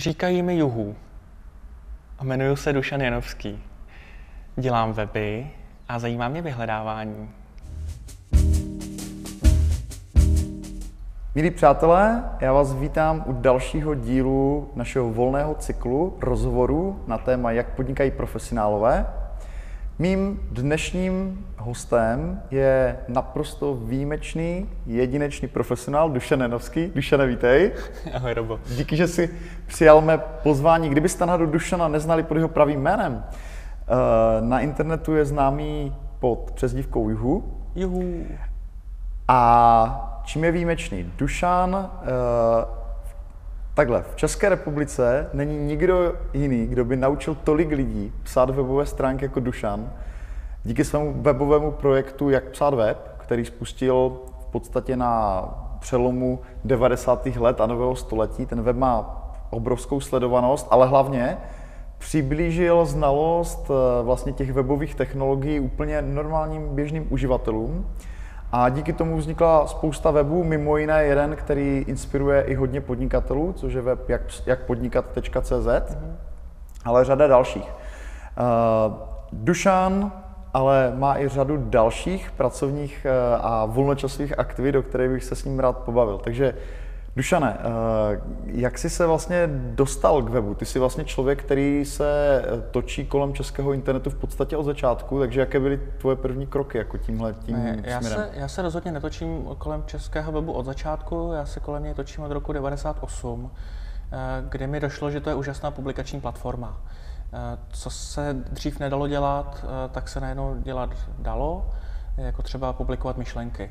Říkají mi Juhu a jmenuji se Dušan Janovský. Dělám weby a zajímá mě vyhledávání. Milí přátelé, já vás vítám u dalšího dílu našeho volného cyklu rozhovorů na téma Jak podnikají profesionálové. Mým dnešním hostem je naprosto výjimečný, jedinečný profesionál Dušan Nenovský. Dušane, vítej. Ahoj, Robo. Díky, že si přijal mé pozvání. Kdybyste náhodou Dušana neznali pod jeho pravým jménem, eh, na internetu je známý pod přezdívkou Juhu. Juhu. A čím je výjimečný? Dušan eh, Takhle, v České republice není nikdo jiný, kdo by naučil tolik lidí psát webové stránky jako Dušan. Díky svému webovému projektu Jak psát web, který spustil v podstatě na přelomu 90. let a nového století. Ten web má obrovskou sledovanost, ale hlavně přiblížil znalost eh, vlastně těch webových technologií úplně normálním běžným uživatelům. A díky tomu vznikla spousta webů, mimo jiné jeden, který inspiruje i hodně podnikatelů, což je web jak, jakpodnikat.cz, mm-hmm. ale řada dalších. Uh, Dušan ale má i řadu dalších pracovních uh, a volnočasových aktivit, do kterých bych se s ním rád pobavil. Takže Dušane, eh, jak jsi se vlastně dostal k webu? Ty jsi vlastně člověk, který se eh, točí kolem českého internetu v podstatě od začátku, takže jaké byly tvoje první kroky jako tímhle tím ne, já Se, já se rozhodně netočím kolem českého webu od začátku, já se kolem něj točím od roku 98, eh, kde mi došlo, že to je úžasná publikační platforma. Co se dřív nedalo dělat, tak se najednou dělat dalo, jako třeba publikovat myšlenky.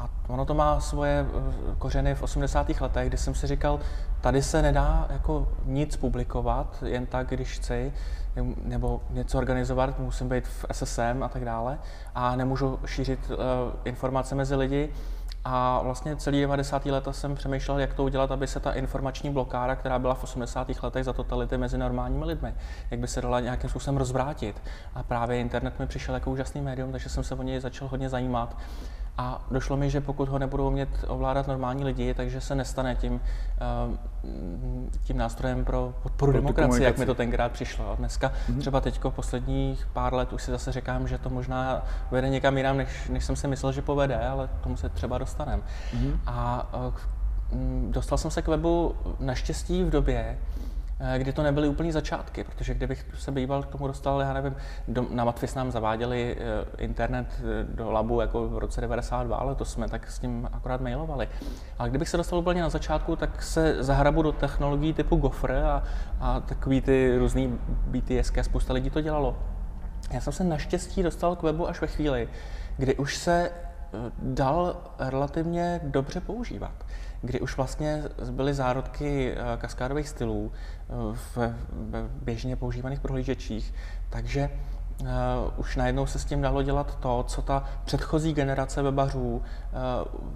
A ono to má svoje eh, kořeny v 80. letech, kdy jsem si říkal, tady se nedá jako nic publikovat, jen tak, když chci, nebo něco organizovat, musím být v SSM a tak dále, a nemůžu šířit uh, informace mezi lidi. A vlastně celý 90. leta jsem přemýšlel, jak to udělat, aby se ta informační blokáda, která byla v 80. letech za totality mezi normálními lidmi, jak by se dala nějakým způsobem rozvrátit. A právě internet mi přišel jako úžasný médium, takže jsem se o něj začal hodně zajímat. A došlo mi, že pokud ho nebudou umět ovládat normální lidi, takže se nestane tím, eh, tím nástrojem pro podporu pro demokracie, jak mi to tenkrát přišlo. Dneska mm-hmm. třeba teď posledních pár let už si zase říkám, že to možná vede někam jinam, než, než jsem si myslel, že povede, ale tomu se třeba dostaneme. Mm-hmm. A eh, dostal jsem se k webu naštěstí v době, kdy to nebyly úplný začátky, protože kdybych se býval k tomu dostal, já nevím, do, na Matfis nám zaváděli eh, internet eh, do labu jako v roce 92, ale to jsme tak s tím akorát mailovali. Ale kdybych se dostal úplně na začátku, tak se zahrabu do technologií typu Gopher a, a takový ty různý BTS, spousta lidí to dělalo. Já jsem se naštěstí dostal k webu až ve chvíli, kdy už se dal relativně dobře používat kdy už vlastně byly zárodky eh, kaskádových stylů eh, v běžně používaných prohlížečích, takže Uh, už najednou se s tím dalo dělat to, co ta předchozí generace webařů uh,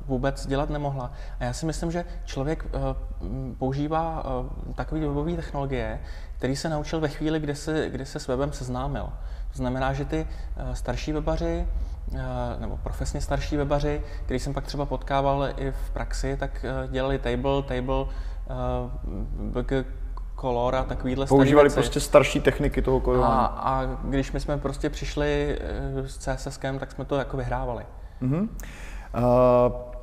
vůbec dělat nemohla. A já si myslím, že člověk uh, používá uh, takové webové technologie, který se naučil ve chvíli, kdy se, kdy se s webem seznámil. To znamená, že ty uh, starší webaři nebo profesně starší webaři, který jsem pak třeba potkával i v praxi, tak dělali table, table, eh, color a takovýhle Používali věci. prostě starší techniky toho kódování. A, a když my jsme prostě přišli s CSS, tak jsme to jako vyhrávali. Uh-huh. Uh,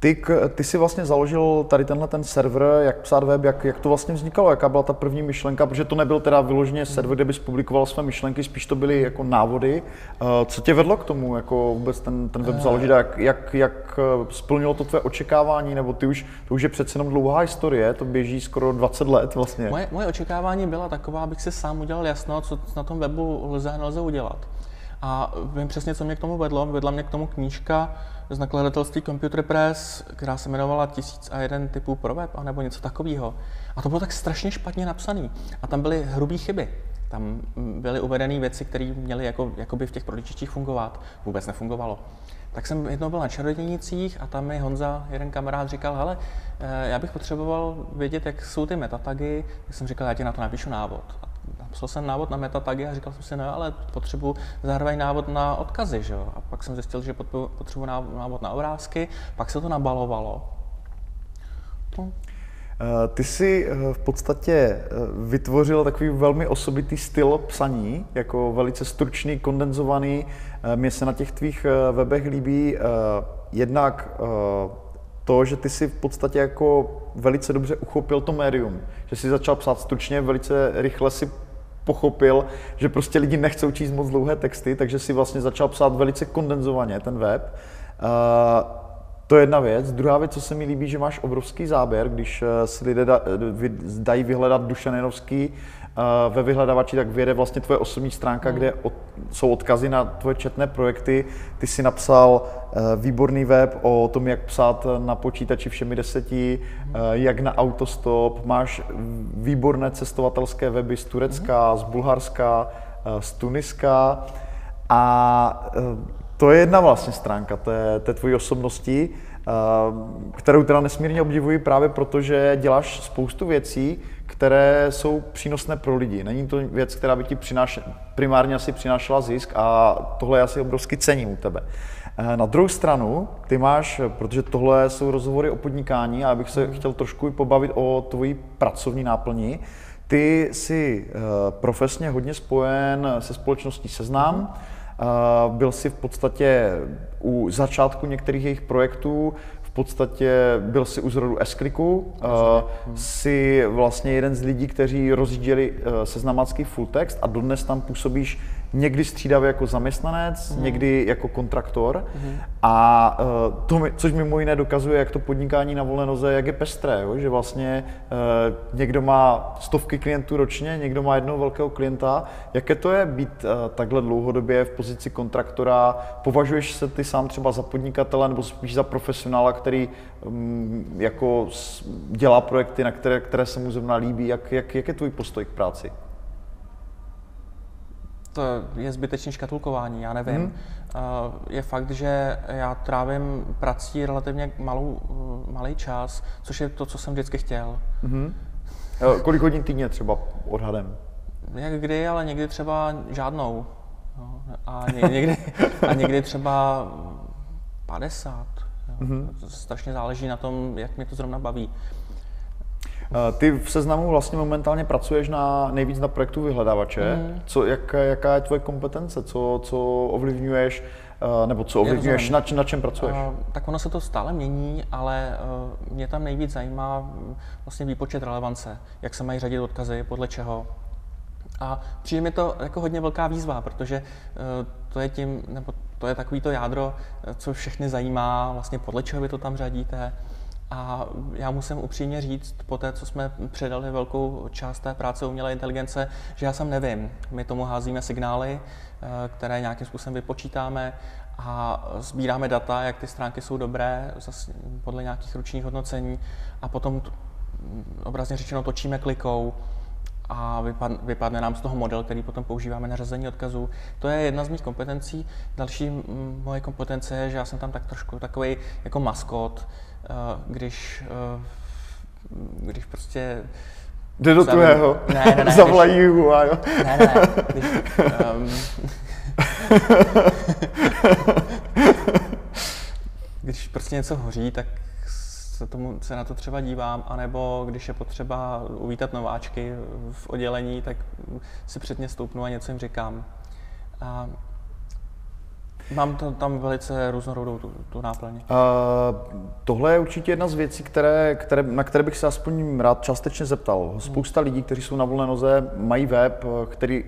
ty, ty jsi vlastně založil tady tenhle ten server, jak psát web, jak, jak to vlastně vznikalo, jaká byla ta první myšlenka, protože to nebyl teda vyloženě server, kde bys publikoval své myšlenky, spíš to byly jako návody. Eh, co tě vedlo k tomu, jako vůbec ten, ten web eh. založit, jak, jak, jak eh, splnilo to tvé očekávání, nebo ty už, to už je přece jenom dlouhá historie, to běží skoro 20 let vlastně. Moje, moje očekávání byla taková, abych si sám udělal jasno, co na tom webu lze a nelze udělat. A vím přesně, co mě k tomu vedlo. Vedla mě k tomu knížka z nakladatelství Computer Press, která se jmenovala Tisíc a jeden typů pro web, anebo něco takového. A to bylo tak strašně špatně napsané. A tam byly hrubé chyby. Tam byly uvedené věci, které měly jako, jakoby v těch prodičištích fungovat. Vůbec nefungovalo. Tak jsem jednou byl na čarodějnicích a tam mi Honza, jeden kamarád, říkal, hele, eh, já bych potřeboval vědět, jak jsou ty metatagy, tak jsem říkal, já ti na to napíšu návod. A napsal jsem návod na metatagy a říkal jsem si, no ale potřebuji zároveň návod na odkazy, že jo? A pak jsem zjistil, že potřebuji návod na obrázky, pak se to nabalovalo. No. Ty jsi v podstatě vytvořil takový velmi osobitý styl psaní, jako velice stručný, kondenzovaný. Mně se na těch tvých webech líbí jednak to, že ty si v podstatě jako velice dobře uchopil to médium, že si začal psát stručně, velice rychle si pochopil, že prostě lidi nechcou číst moc dlouhé texty, takže si vlastně začal psát velice kondenzovaně ten web. Uh, to je jedna věc. Druhá věc, co se mi líbí, že máš obrovský záběr, když eh, si lidé da, dají vyhledat Dušanenovský Eh, ve vyhledávači, tak vyjede vlastně tvoje osobní stránka, kde od, jsou odkazy na tvoje četné projekty. Ty si napsal uh, výborný web o tom, jak psát na počítači všemi deseti, uh, jak na autostop. Máš výborné cestovatelské weby z Turecka, z Bulharska, uh, z Tuniska. A to je jedna vlastně stránka té, té tvojí osobnosti, kterou teda nesmírně obdivuji právě proto, že děláš spoustu věcí, které jsou přínosné pro lidi. Není to věc, která by ti přináš, primárně asi přinášela zisk a tohle já si obrovsky cením u tebe. Eh, na druhou stranu, ty máš, protože tohle jsou rozhovory o podnikání a já bych se hmm. chtěl trošku pobavit o tvojí pracovní náplni, ty jsi eh, profesně hodně spojen se společností Seznam, hmm. eh, byl jsi v podstatě u začátku některých jejich projektů, podstatě byl si u zrodu s uh, si vlastně jeden z lidí, kteří rozjížděli uh, seznamácký full text a dodnes tam působíš někdy střídavě jako zaměstnanec, mm. někdy jako kontraktor. Mm. A uh, to, což mimo jiné dokazuje, jak to podnikání na volné noze, jak je pestré, jo? že vlastně uh, někdo má stovky klientů ročně, někdo má jednoho velkého klienta. Jaké to je být uh, takhle dlouhodobě v pozici kontraktora? Považuješ se ty sám třeba za podnikatele nebo spíš za profesionála, který um, jako dělá projekty, na které, které se mu zrovna líbí? Jak, jak, jak je tvůj postoj k práci? To je zbytečné škatulkování, já nevím. Hmm. Je fakt, že já trávím prací relativně malou, malý čas, což je to, co jsem vždycky chtěl. Hmm. Kolik hodin týdně třeba odhadem? Jak kdy, ale někdy třeba žádnou. No, a někdy, a někdy třeba 50. Mm-hmm. Strašně záleží na tom, jak mě to zrovna baví. Eh, ty v seznamu vlastně momentálně pracuješ na nejvíc na projektu vyhledávače. Mm. Co, jak, jaká je tvoje kompetence? Co, co ovlivňuješ? Eh, nebo co ovlivňuješ, na, na čem pracuješ? Uh, tak ono se to stále mění, ale uh, mě tam nejvíc zajímá mm, vlastně výpočet relevance, jak se mají řadit odkazy, podle čeho. A přijde mi to jako hodně velká výzva, protože uh, to je tím, nebo to je takový to jádro, co všechny zajímá, vlastně podle čeho vy to tam řadíte, a já musím upřímně říct, po té, co jsme předali velkou část té práce umělé inteligence, že já sam nevím. My tomu házíme signály, eh, které nějakým způsobem vypočítáme a sbíráme data, jak ty stránky jsou dobré, podle nějakých ručních hodnocení a potom obrazně řečeno točíme klikou a vypadne nám z toho model, který potom používáme na řazení odkazů. To je jedna z mých kompetencí. Další moje kompetence je, že já jsem tam tak trošku takový jako maskot, když, eh, když prostě Jde do tvého. Ne, ne, ne. Zavolají a jo. Ne, ne, když, um, když prostě něco hoří, tak se, tomu, se na to třeba dívám, anebo když je potřeba uvítat nováčky v oddělení, tak si předně stoupnu a něco jim říkám. A Mám to tam velice různorodou tu, tu náplň. Uh, tohle je určitě jedna z věcí, které, které, na které bych se aspoň rád částečně zeptal. Spousta lidí, kteří jsou na volné noze, mají web, který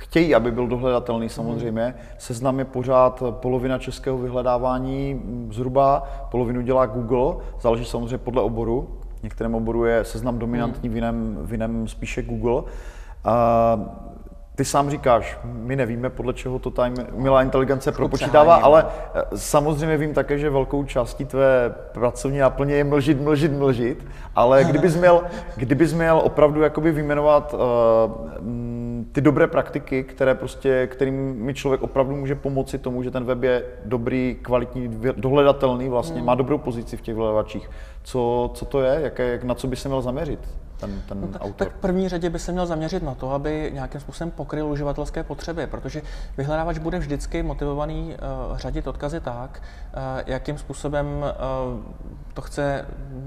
chtějí, aby byl dohledatelný samozřejmě. Hmm. Seznam je pořád polovina českého vyhledávání zhruba, polovinu dělá Google, záleží samozřejmě podle oboru. V některém oboru je seznam dominantní, hmm. v, jiném, v jiném spíše Google. Uh, ty sám říkáš, my nevíme, podle čeho to ta milá inteligence propočítává, ale eh, samozřejmě vím také, že velkou částí tvé pracovní náplně je mlžit, mlžit, mlžit, ale kdybys měl, kdybys měl opravdu jakoby vyjmenovat uh, ty dobré praktiky, které prostě, kterým mi člověk opravdu může pomoci tomu, že ten web je dobrý, kvalitní, dohledatelný vlastně, mm. má dobrou pozici v těch vyhledávačích. Co, co to je? Jaké, na co by se měl zaměřit? Ten, ten no, tak, autor? Tak v první řadě by se měl zaměřit na to, aby nějakým způsobem pokryl uživatelské potřeby, protože vyhledávač bude vždycky motivovaný uh, řadit odkazy tak, uh, jakým způsobem uh, to chce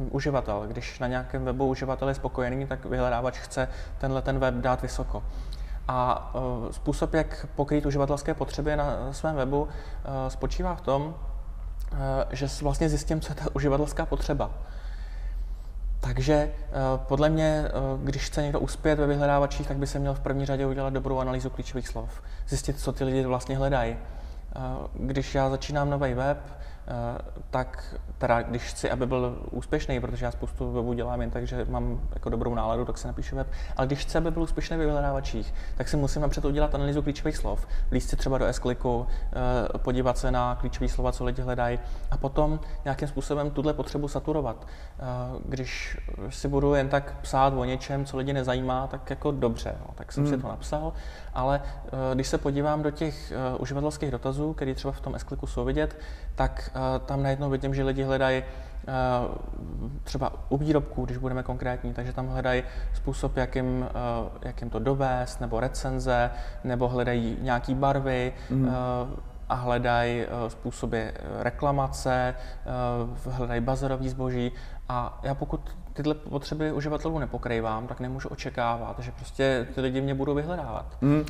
uživatel. Když na nějakém webu uživatel je spokojený, tak vyhledávač chce tenhle ten web dát vysoko. A uh, způsob, jak pokrýt uživatelské potřeby na svém webu, uh, spočívá v tom, že vlastně zjistím, co je ta uživatelská potřeba. Takže podle mě, když chce někdo uspět ve vyhledávačích, tak by se měl v první řadě udělat dobrou analýzu klíčových slov. Zjistit, co ty lidi vlastně hledají. Když já začínám nový web, Eh, tak teda když chci, aby byl úspěšný, protože já spoustu webů dělám jen tak, že mám jako dobrou náladu, tak si napíšu web, ale když chci, aby byl úspěšný ve vyhledávačích, tak si musím napřed udělat analýzu klíčových slov, líst si třeba do s eh, podívat se na klíčové slova, co lidi hledají a potom nějakým způsobem tuhle potřebu saturovat. Eh, když si budu jen tak psát o něčem, co lidi nezajímá, tak jako dobře, no, tak jsem hmm. si to napsal, ale když se podívám do těch uživatelských dotazů, které třeba v tom s jsou vidět, tak tam najednou vidím, že lidi hledají třeba u výrobků, když budeme konkrétní, takže tam hledají způsob, jakým, jak jim to dovést, nebo recenze, nebo hledají nějaký barvy, mm. a hledají způsoby reklamace, hledají bazarový zboží. A já pokud tyhle potřeby uživatelů nepokrývám, tak nemůžu očekávat, že prostě ty lidi mě budou vyhledávat. Mm,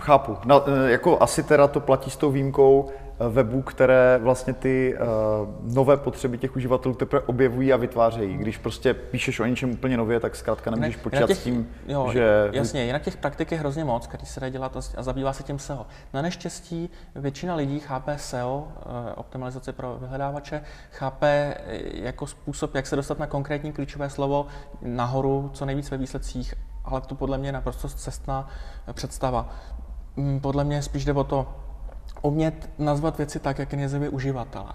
chápu. No, jako asi teda to platí s tou výjimkou, webů, které vlastně ty uh, nové potřeby těch uživatelů teprve objevují a vytvářejí. Když prostě píšeš o něčem úplně nově, tak zkrátka nemůžeš jinak, počítat těch, s tím, jo, že... Jasně, jinak těch praktik je hrozně moc, který se dá dělat a zabývá se tím SEO. Na neštěstí většina lidí chápe SEO, eh, optimalizaci pro vyhledávače, chápe eh, jako způsob, jak se dostat na konkrétní klíčové slovo nahoru, co nejvíc ve výsledcích, ale to podle mě je naprosto cestná představa. Mm, podle mě spíš jde o to, umět nazvat věci tak, jak je nazývají uživatelé.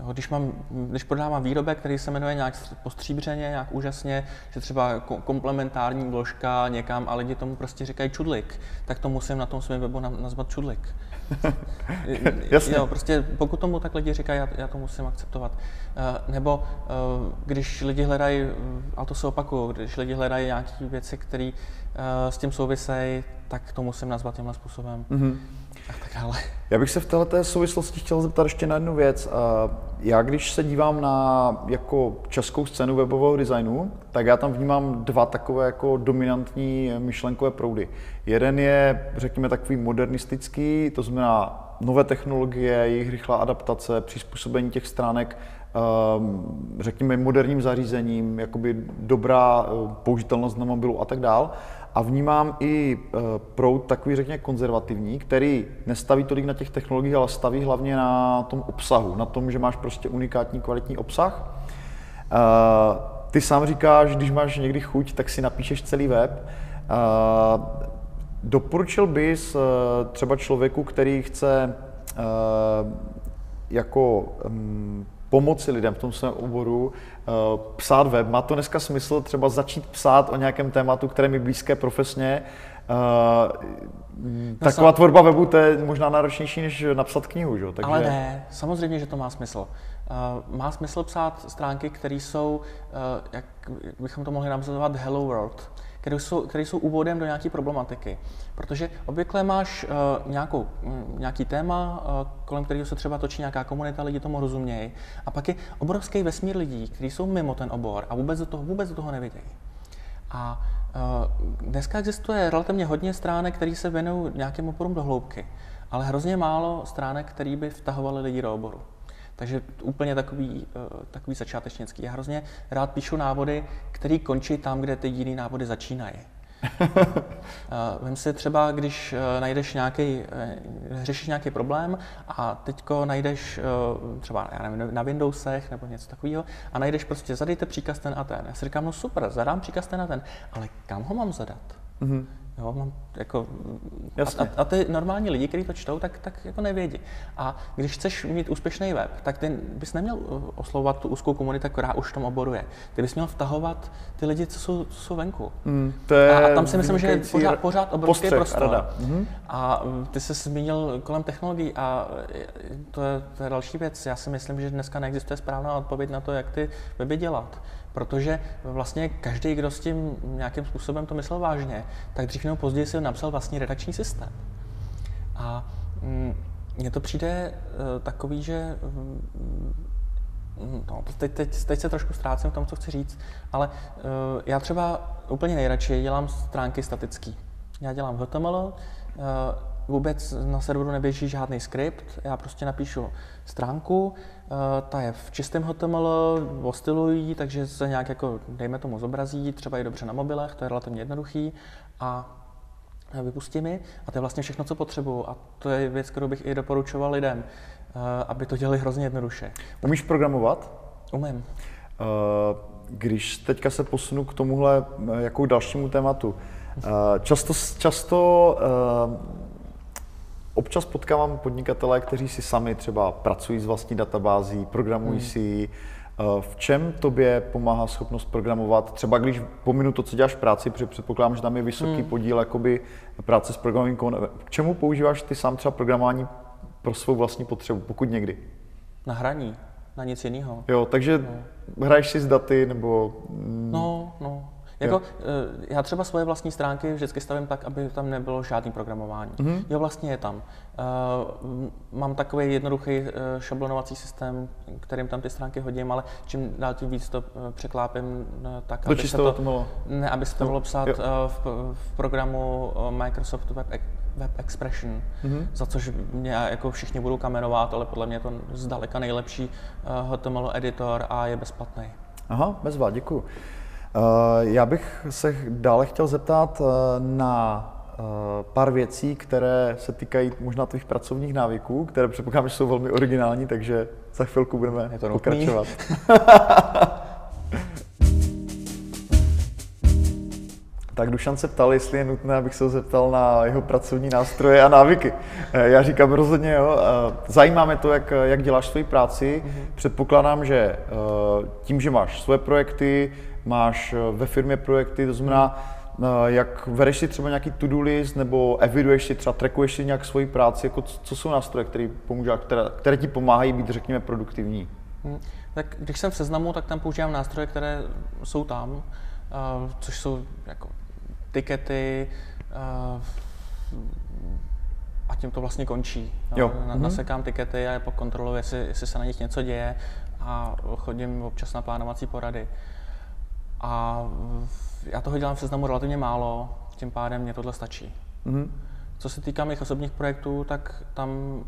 Jo, když, mám, když prodávám výrobek, který se jmenuje nějak postříbřeně, nějak úžasně, že třeba komplementární vložka někam a lidi tomu prostě říkají čudlik, tak to musím na tom svém webu nazvat čudlik. Jasně. Jo, prostě pokud tomu tak lidi říkají, já, já to musím akceptovat. Uh, nebo uh, když lidi hledají, a to se opakuju, když lidi hledají nějaké věci, které uh, s tím souvisejí, tak to musím nazvat tímhle způsobem. Mm-hmm a tak dále. Já bych se v této souvislosti chtěl zeptat ještě na jednu věc. Já když se dívám na jako českou scénu webového designu, tak já tam vnímám dva takové jako dominantní myšlenkové proudy. Jeden je, řekněme, takový modernistický, to znamená nové technologie, jejich rychlá adaptace, přizpůsobení těch stránek ehm, řekněme, moderním zařízením, jakoby dobrá eh, použitelnost na mobilu a tak dál a vnímám i eh, proud takový, řekněme, konzervativní, který nestaví tolik na těch technologiích, ale staví hlavně na tom obsahu, na tom, že máš prostě unikátní kvalitní obsah. Eh, ty sám říkáš, když máš někdy chuť, tak si napíšeš celý web. Eh, doporučil bys třeba člověku, který chce jako mm, pomoci lidem v tom svém oboru psát web. Má to dneska smysl třeba začít psát o nějakém tématu, které mi blízké profesně. Uh, taková sam... tvorba webu to je možná náročnější, než napsat knihu, že? Takže... Ale ne, samozřejmě, že to má smysl. Uh, má smysl psát stránky, které jsou, uh, jak bychom to mohli nazvat, Hello World které jsou, které jsou úvodem do nějaké problematiky. Protože obvykle máš uh, nějakou, um, nějaký téma, uh, kolem kterého se třeba točí nějaká komunita, lidi tomu rozumějí. A pak je obrovský vesmír lidí, kteří jsou mimo ten obor a vůbec do toho, vůbec do toho nevidějí. A uh, dneska existuje relativně hodně stránek, které se věnují nějakým oborům do hloubky, ale hrozně málo stránek, které by vtahovaly lidi do oboru. Takže úplně takový, eh, takový začátečnický. Já hrozně rád píšu návody, které končí tam, kde ty jiné návody začínají. Eh, vem si třeba, když eh, najdeš nějaký, řešíš nějaký problém a teďko najdeš třeba já nevím, na Windowsech nebo něco takového a najdeš prostě zadejte příkaz ten a ten. Já si říkám, no super, zadám příkaz ten a ten, ale kam ho mám zadat? Mm-hmm. Jo, mám jako, a, a, ty normální lidi, kteří to čtou, tak, tak jako nevědí. A když chceš mít úspěšný web, tak ty bys neměl uh, oslovovat tu úzkou komunitu, která už v tom oboru je. Ty bys měl vtahovat ty lidi, co jsou, co jsou venku. Mm, to je a, a tam si myslím, že je pořád, pořád obrovský prostor. Rada. Mm-hmm. A uh, ty se zmínil kolem technologií a to je, to je další věc. Já si myslím, že dneska neexistuje správná odpověď na to, jak ty weby dělat. Protože vlastně každý, kdo s tím nějakým způsobem to myslel vážně, tak dřív nebo později si napsal vlastní redakční systém. A mm, mně to přijde uh, takový, že um, No, teď, teď, teď se trošku ztrácím v tom, co chci říct, ale uh, já třeba úplně nejradši dělám stránky statický. Já dělám HTML, uh, vůbec na serveru neběží žádný skript, já prostě napíšu stránku, eh, ta je v čistém HTML, ostylují, takže se nějak jako, dejme tomu, zobrazí, třeba i dobře na mobilech, to je relativně jednoduchý a vypustím ji a to je vlastně všechno, co potřebuju a to je věc, kterou bych i doporučoval lidem, eh, aby to dělali hrozně jednoduše. Umíš programovat? Umím. Eh, když teďka se posunu k tomuhle jakou dalšímu tématu, často, často Občas potkávám podnikatele, kteří si sami třeba pracují s vlastní databází, programují hmm. si eh, v čem tobě pomáhá schopnost programovat? Třeba když pominu to, co děláš v práci, protože předpokládám, že tam je vysoký hmm. podíl jakoby, práce s programovým K čemu používáš ty sám třeba programování pro svou vlastní potřebu, pokud někdy? Na hraní, na nic jiného. Jo, takže no. hraješ si s daty nebo... No, no. Jako, eh, já třeba svoje vlastní stránky vždycky stavím tak, aby tam nebylo žádný programování. Mm-hmm. Jo, vlastně je tam. Uh, mám takový jednoduchý uh, šablonovací systém, kterým tam ty stránky hodím, ale čím dál tím víc to uh, překlápím uh, tak, aby se, to, ne, aby se to mohlo psát uh, v, v programu Microsoft Web, Web Expression, mm-hmm. za což mě jako všichni budou kamenovat, ale podle mě je to zdaleka nejlepší uh, HTML editor a je bezplatný. Aha, bezva, děkuji. Eh, já bych se dále chtěl zeptat eh, na eh, pár věcí, které se týkají možná tvých pracovních návyků, které předpokládám, že jsou velmi originální, takže za chvilku budeme je to pokračovat. Tak Dušan se ptal, jestli je nutné, abych se ho zeptal na jeho pracovní nástroje a návyky. Já říkám rozhodně, jo. Zajímá mě to, jak, jak děláš svoji práci. Mm-hmm. Předpokládám, že tím, že máš svoje projekty, máš eh, ve firmě projekty, to znamená, eh, jak vedeš si třeba nějaký to-do list, nebo eviduješ si třeba, trackuješ si nějak svoji práci, jako co jsou nástroje, které, pomůžou, které, které ti pomáhají být, řekněme, produktivní? Hmm. Tak když jsem v seznamu, tak tam používám nástroje, které jsou tam, uh, což jsou jako tikety, uh, a tím to vlastně končí. Jo. Na, mm-hmm. Nasekám tikety a pokontroluji, jestli, jestli se na nich něco děje a chodím občas na plánovací porady. A já toho dělám v seznamu relativně málo, tím pádem mě tohle stačí. Mm-hmm. Co se týká mých osobních projektů, tak tam uh,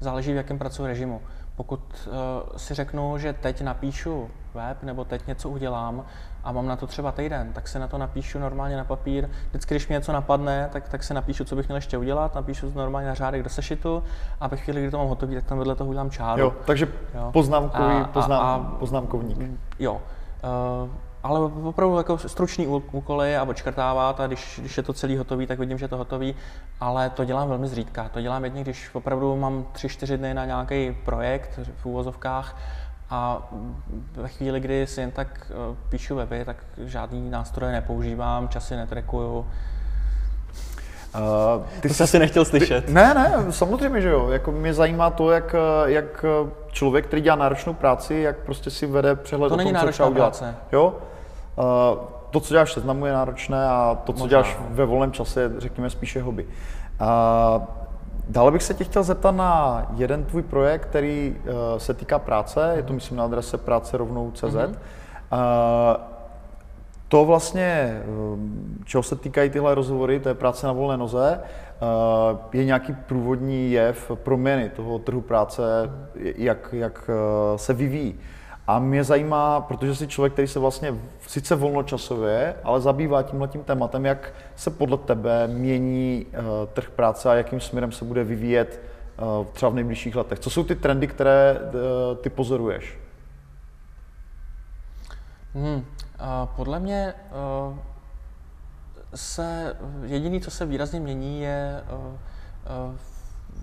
záleží, v jakém pracuji režimu. Pokud uh, si řeknu, že teď napíšu web nebo teď něco udělám a mám na to třeba týden, tak si na to napíšu normálně na papír. Vždycky, když mi něco napadne, tak, tak si napíšu, co bych měl ještě udělat, napíšu to normálně na řádek do sešitu a ve chvíli, kdy to mám hotový, tak tam vedle toho udělám čáru. Jo, takže jo. poznámkový, a, poznám, a, a, poznámkovník. Jo. Uh, ale opravdu jako stručný úkoly a odškrtávat a když, když je to celý hotový, tak vidím, že je to hotový, ale to dělám velmi zřídka. To dělám jedně, když opravdu mám 3-4 dny na nějaký projekt v úvozovkách a ve chvíli, kdy si jen tak eh, píšu weby, tak žádný nástroje nepoužívám, časy netrekuju, Uh, ty to jsi asi nechtěl slyšet. Ty, ne, ne, samozřejmě, že jo. Jako mě zajímá to, jak, jak člověk, který dělá náročnou práci, jak prostě si vede přehled to o tom, co třeba udělat. Jo? Uh, to, co děláš seznamu, je náročné a to, co Možná. děláš ve volném čase, řekněme spíše hobby. Uh, Dále bych se tě chtěl zeptat na jeden tvůj projekt, který uh, se týká práce, je to myslím na adrese práce rovnou CZ. Mm-hmm. Uh, to vlastně, um, čeho se týkají tyhle rozhovory, to je práce na volné noze, uh, je nějaký průvodní jev proměny toho trhu práce, jak, jak uh, se vyvíjí. A mě zajímá, protože jsi člověk, který se vlastně sice volnočasově, ale zabývá tímhle tím tématem, jak se podle tebe mění trh práce a jakým směrem se bude vyvíjet třeba v nejbližších letech. Co jsou ty trendy, které ty pozoruješ? Hmm. Podle mě eh, se jediný, co se výrazně mění, je eh, eh,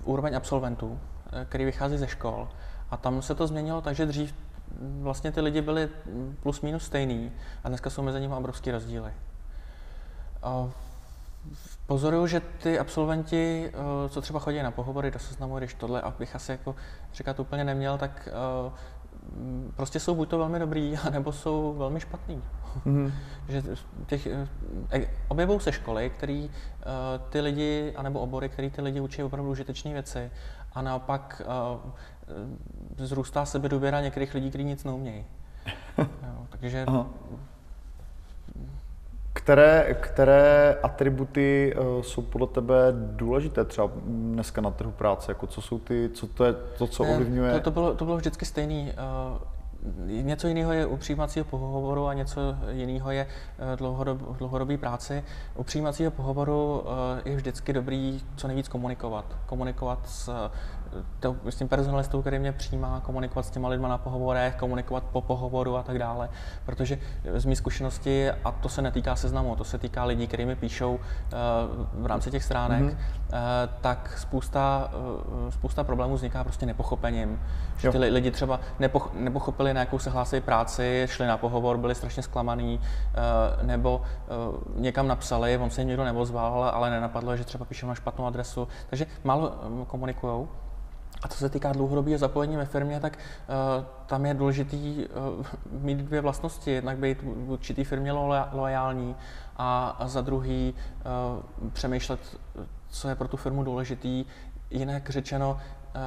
úroveň absolventů, který vychází ze škol. A tam se to změnilo tak, že dřív vlastně ty lidi byli plus minus stejný a dneska jsou mezi nimi obrovský rozdíly. Pozoruju, že ty absolventi, co třeba chodí na pohovory do seznamu, když tohle, abych asi jako říkat úplně neměl, tak prostě jsou buď to velmi dobrý, anebo jsou velmi špatný. Mm. že těch, eh, objevují se školy, které ty lidi, anebo obory, které ty lidi učí opravdu užitečné věci a naopak zrůstá sebedůvěra některých lidí, kteří nic neumějí. takže Aha. Které, které atributy uh, jsou podle tebe důležité třeba dneska na trhu práce? Jako co jsou ty, co to je to, co ne, ovlivňuje? To, to, bylo, to bylo vždycky stejný. Uh, něco jiného je u přijímacího pohovoru a něco jiného je eh, dlouhodob, dlouhodobý práci. U přijímacího pohovoru je vždycky dobrý co nejvíc komunikovat. Komunikovat s to, s tím personalistou, který mě přijímá, komunikovat s těma lidma na pohovorech, komunikovat po pohovoru a tak dále. Protože z mé zkušenosti, a to se netýká seznamu, to se týká lidí, kteří mi píšou uh, v rámci těch stránek, mm-hmm. uh, tak spousta, uh, spousta problémů vzniká prostě nepochopením. Že ty lidi třeba nepoch, nepochopili, na jakou se hlásí práci, šli na pohovor, byli strašně zklamaný, uh, nebo uh, někam napsali, on se jim někdo neozval, ale nenapadlo, že třeba píšou na špatnou adresu. Takže málo komunikují. A co se týká dlouhodobého zapojení ve firmě, tak uh, tam je důležité uh, mít dvě vlastnosti. Jednak být v určitý firmě lo- loajální a, a za druhý uh, přemýšlet, co je pro tu firmu důležitý. Jinak řečeno, uh,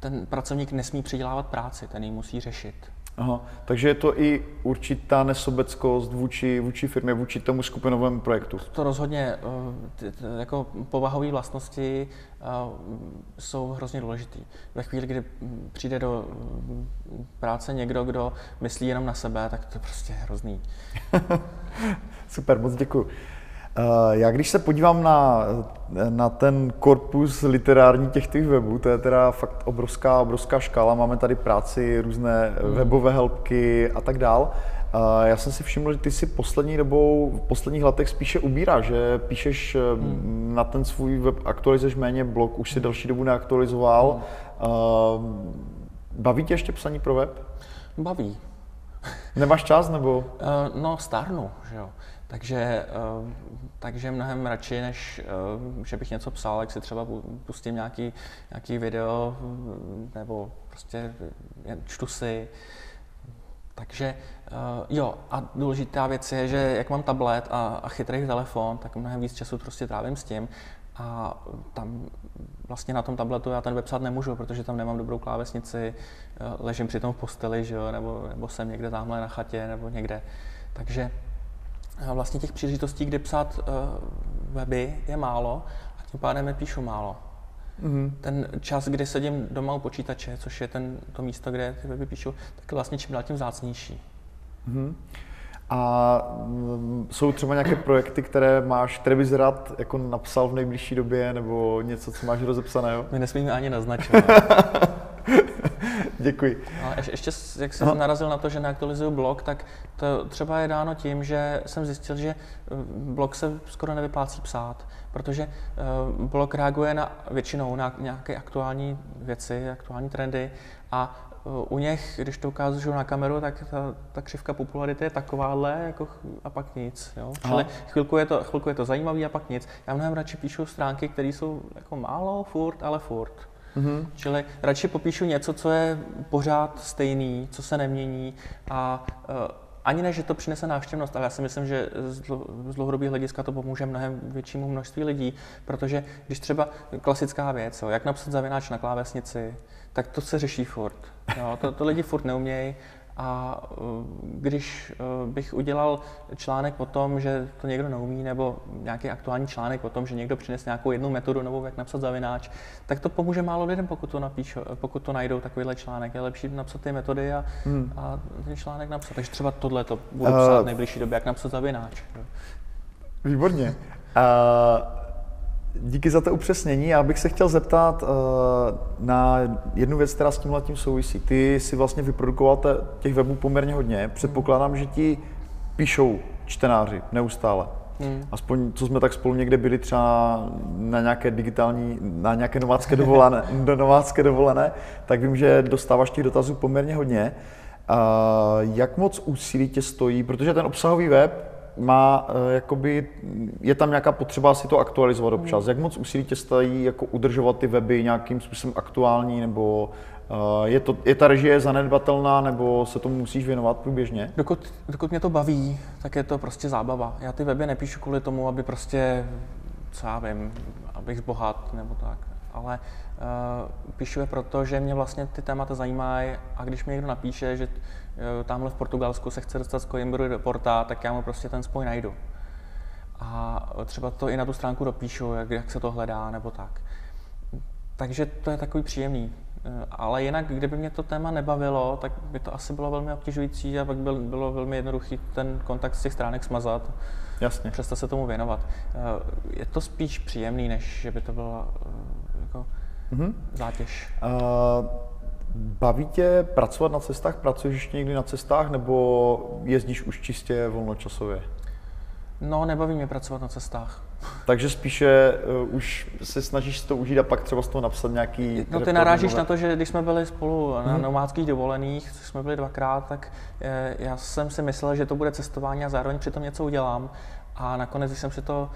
ten pracovník nesmí přidělávat práci, ten ji musí řešit. Aha, takže je to i určitá nesobeckost vůči, vůči firmě, vůči tomu skupinovému projektu. To rozhodně, eh, jako povahové vlastnosti eh, jsou hrozně důležitý. Ve chvíli, kdy přijde do mm, práce někdo, kdo myslí jenom na sebe, tak to je prostě hrozný. Super, moc děkuji. Eh, já když se podívám na, na ten korpus literární těch těch webů, to je teda fakt obrovská, obrovská škála. Máme tady práci, různé mm. webové helpky a tak dál. Eh, já jsem si všiml, že ty si poslední dobou, v posledních letech spíše ubírá, že píšeš mm. na ten svůj web, aktualizuješ méně blog, už si hmm. další dobu neaktualizoval. Mm. Baví tě ještě psaní pro web? Baví. Nemáš čas nebo? No, stárnu, že jo. Takže, eh, takže mnohem radši, než eh, že bych něco psal, jak si třeba pustím nějaký, nějaký video nebo prostě čtu si. Takže eh, jo, a důležitá věc je, že jak mám tablet a, a chytrý telefon, tak mnohem víc času prostě trávím s tím. A tam vlastně na tom tabletu já ten website nemůžu, protože tam nemám dobrou klávesnici, ležím přitom v posteli, že jo, nebo, nebo jsem někde tamhle na chatě, nebo někde. Takže vlastně těch příležitostí, kde psát uh, weby, je málo a tím pádem je píšu málo. Mm-hmm. Ten čas, kdy sedím doma u počítače, což je ten, to místo, kde ty weby píšu, tak je vlastně čím dál tím vzácnější. Mm-hmm. A mm, jsou třeba nějaké projekty, které máš, které bys rád jako napsal v nejbližší době, nebo něco, co máš rozepsaného? My nesmíme ani naznačovat. Děkuji. A ještě, jak jsem narazil na to, že neaktualizuju blog, tak to třeba je dáno tím, že jsem zjistil, že eh, blog se skoro nevyplácí psát, protože eh, blog reaguje na, většinou na nějaké aktuální věci, aktuální trendy a eh, u nich, když to ukážu na kameru, tak ta, ta křivka popularity je takováhle jako, a pak nic. Jo? Čili chvilku je, to, chvilku je to zajímavý a pak nic. Já mnohem radši píšu stránky, které jsou jako málo, furt, ale furt. Mm-hmm. Čili radši popíšu něco, co je pořád stejný, co se nemění a uh, ani ne, že to přinese návštěvnost, ale já si myslím, že z, dlouhodobého hlediska to pomůže mnohem většímu množství lidí, protože když třeba klasická věc, jo, jak napsat zavináč na klávesnici, tak to se řeší furt. Jo, to, to lidi furt neumějí a eh, když eh, bych udělal článek o tom, že to někdo neumí, nebo nějaký aktuální článek o tom, že někdo přines nějakou jednu metodu novou, jak napsat zavináč, tak to pomůže málo lidem, pokud to, napíšu, pokud to najdou takovýhle článek. Je lepší napsat ty metody a, hmm. a ten článek napsat. Takže třeba tohle to budu psát v nejbližší době, jak napsat zavináč. Výborně. Uh... Díky za to upřesnění. Já bych se chtěl zeptat uh, na jednu věc, která s tímhle tím souvisí. Ty si vlastně vyprodukoval těch webů poměrně hodně. Předpokládám, že ti píšou čtenáři neustále. Hmm. Aspoň, co jsme tak spolu někde byli třeba na nějaké digitální, na nějaké novácké dovolené, do novácké dovolené, tak vím, že dostáváš těch dotazů poměrně hodně. Uh, jak moc úsilí tě stojí, protože ten obsahový web má, eh, jakoby, je tam nějaká potřeba si to aktualizovat občas. Jak moc úsilí tě stojí jako udržovat ty weby nějakým způsobem aktuální, nebo eh, je, to, je ta režie zanedbatelná, nebo se tomu musíš věnovat průběžně? Dokud, dokud mě to baví, tak je to prostě zábava. Já ty weby nepíšu kvůli tomu, aby prostě, co já vím, abych zbohat nebo tak. Ale uh, píšu je proto, že mě vlastně ty témata zajímají a když mi někdo napíše, že tamhle v Portugalsku se chce dostat z Coimbry do Porta, tak já mu prostě ten spoj najdu. A třeba to i na tu stránku dopíšu, jak, jak se to hledá nebo tak. Takže to je takový příjemný. Eh, ale jinak, kdyby mě to téma nebavilo, tak by to asi bylo velmi obtěžující a pak byl, bylo velmi jednoduchý ten kontakt z těch stránek smazat. Jasně. Přestat se tomu věnovat. Eh, je to spíš příjemný, než že by to byla eh, jako mm-hmm. zátěž. Uh, baví tě pracovat na cestách? Pracuješ ještě někdy na cestách nebo jezdíš už čistě volnočasově? No, nebaví mě pracovat na cestách. Takže spíše uh, už se snažíš to užít a pak třeba z toho napsat nějaký... No ty narážíš na to, že když jsme byli spolu na hmm. nomádských dovolených, což jsme byli dvakrát, tak eh, já jsem si myslel, že to bude cestování a zároveň přitom něco udělám. A nakonec, když jsem si to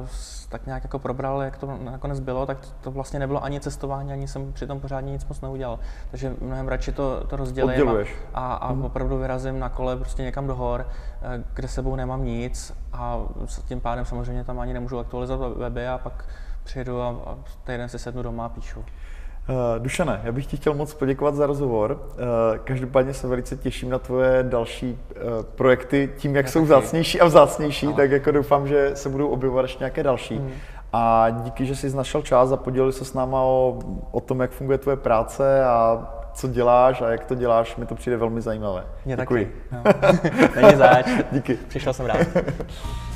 uh, tak nějak jako probral, jak to nakonec bylo, tak to vlastně nebylo ani cestování, ani jsem přitom pořádně nic moc neudělal. Takže mnohem radši to, to rozdělím a, a, a hmm. opravdu vyrazím na kole prostě někam do hor, eh, kde sebou nemám nic a tím pádem samozřejmě tam ani nemůžu aktualizovat weby a pak přijedu a, a týden si sednu doma a píšu. Uh, Dušane, já bych ti chtěl moc poděkovat za rozhovor. Uh, každopádně se velice těším na tvoje další uh, projekty. Tím, jak já jsou taky. vzácnější a vzácnější, no. tak jako doufám, že se budou objevovat ještě nějaké další. Mm. A díky, že jsi našel čas a podělil se s náma o, o tom, jak funguje tvoje práce a co děláš a jak to děláš, mi to přijde velmi zajímavé. Mě Děkuji. taky. No. Není zač. Díky. Přišel jsem rád.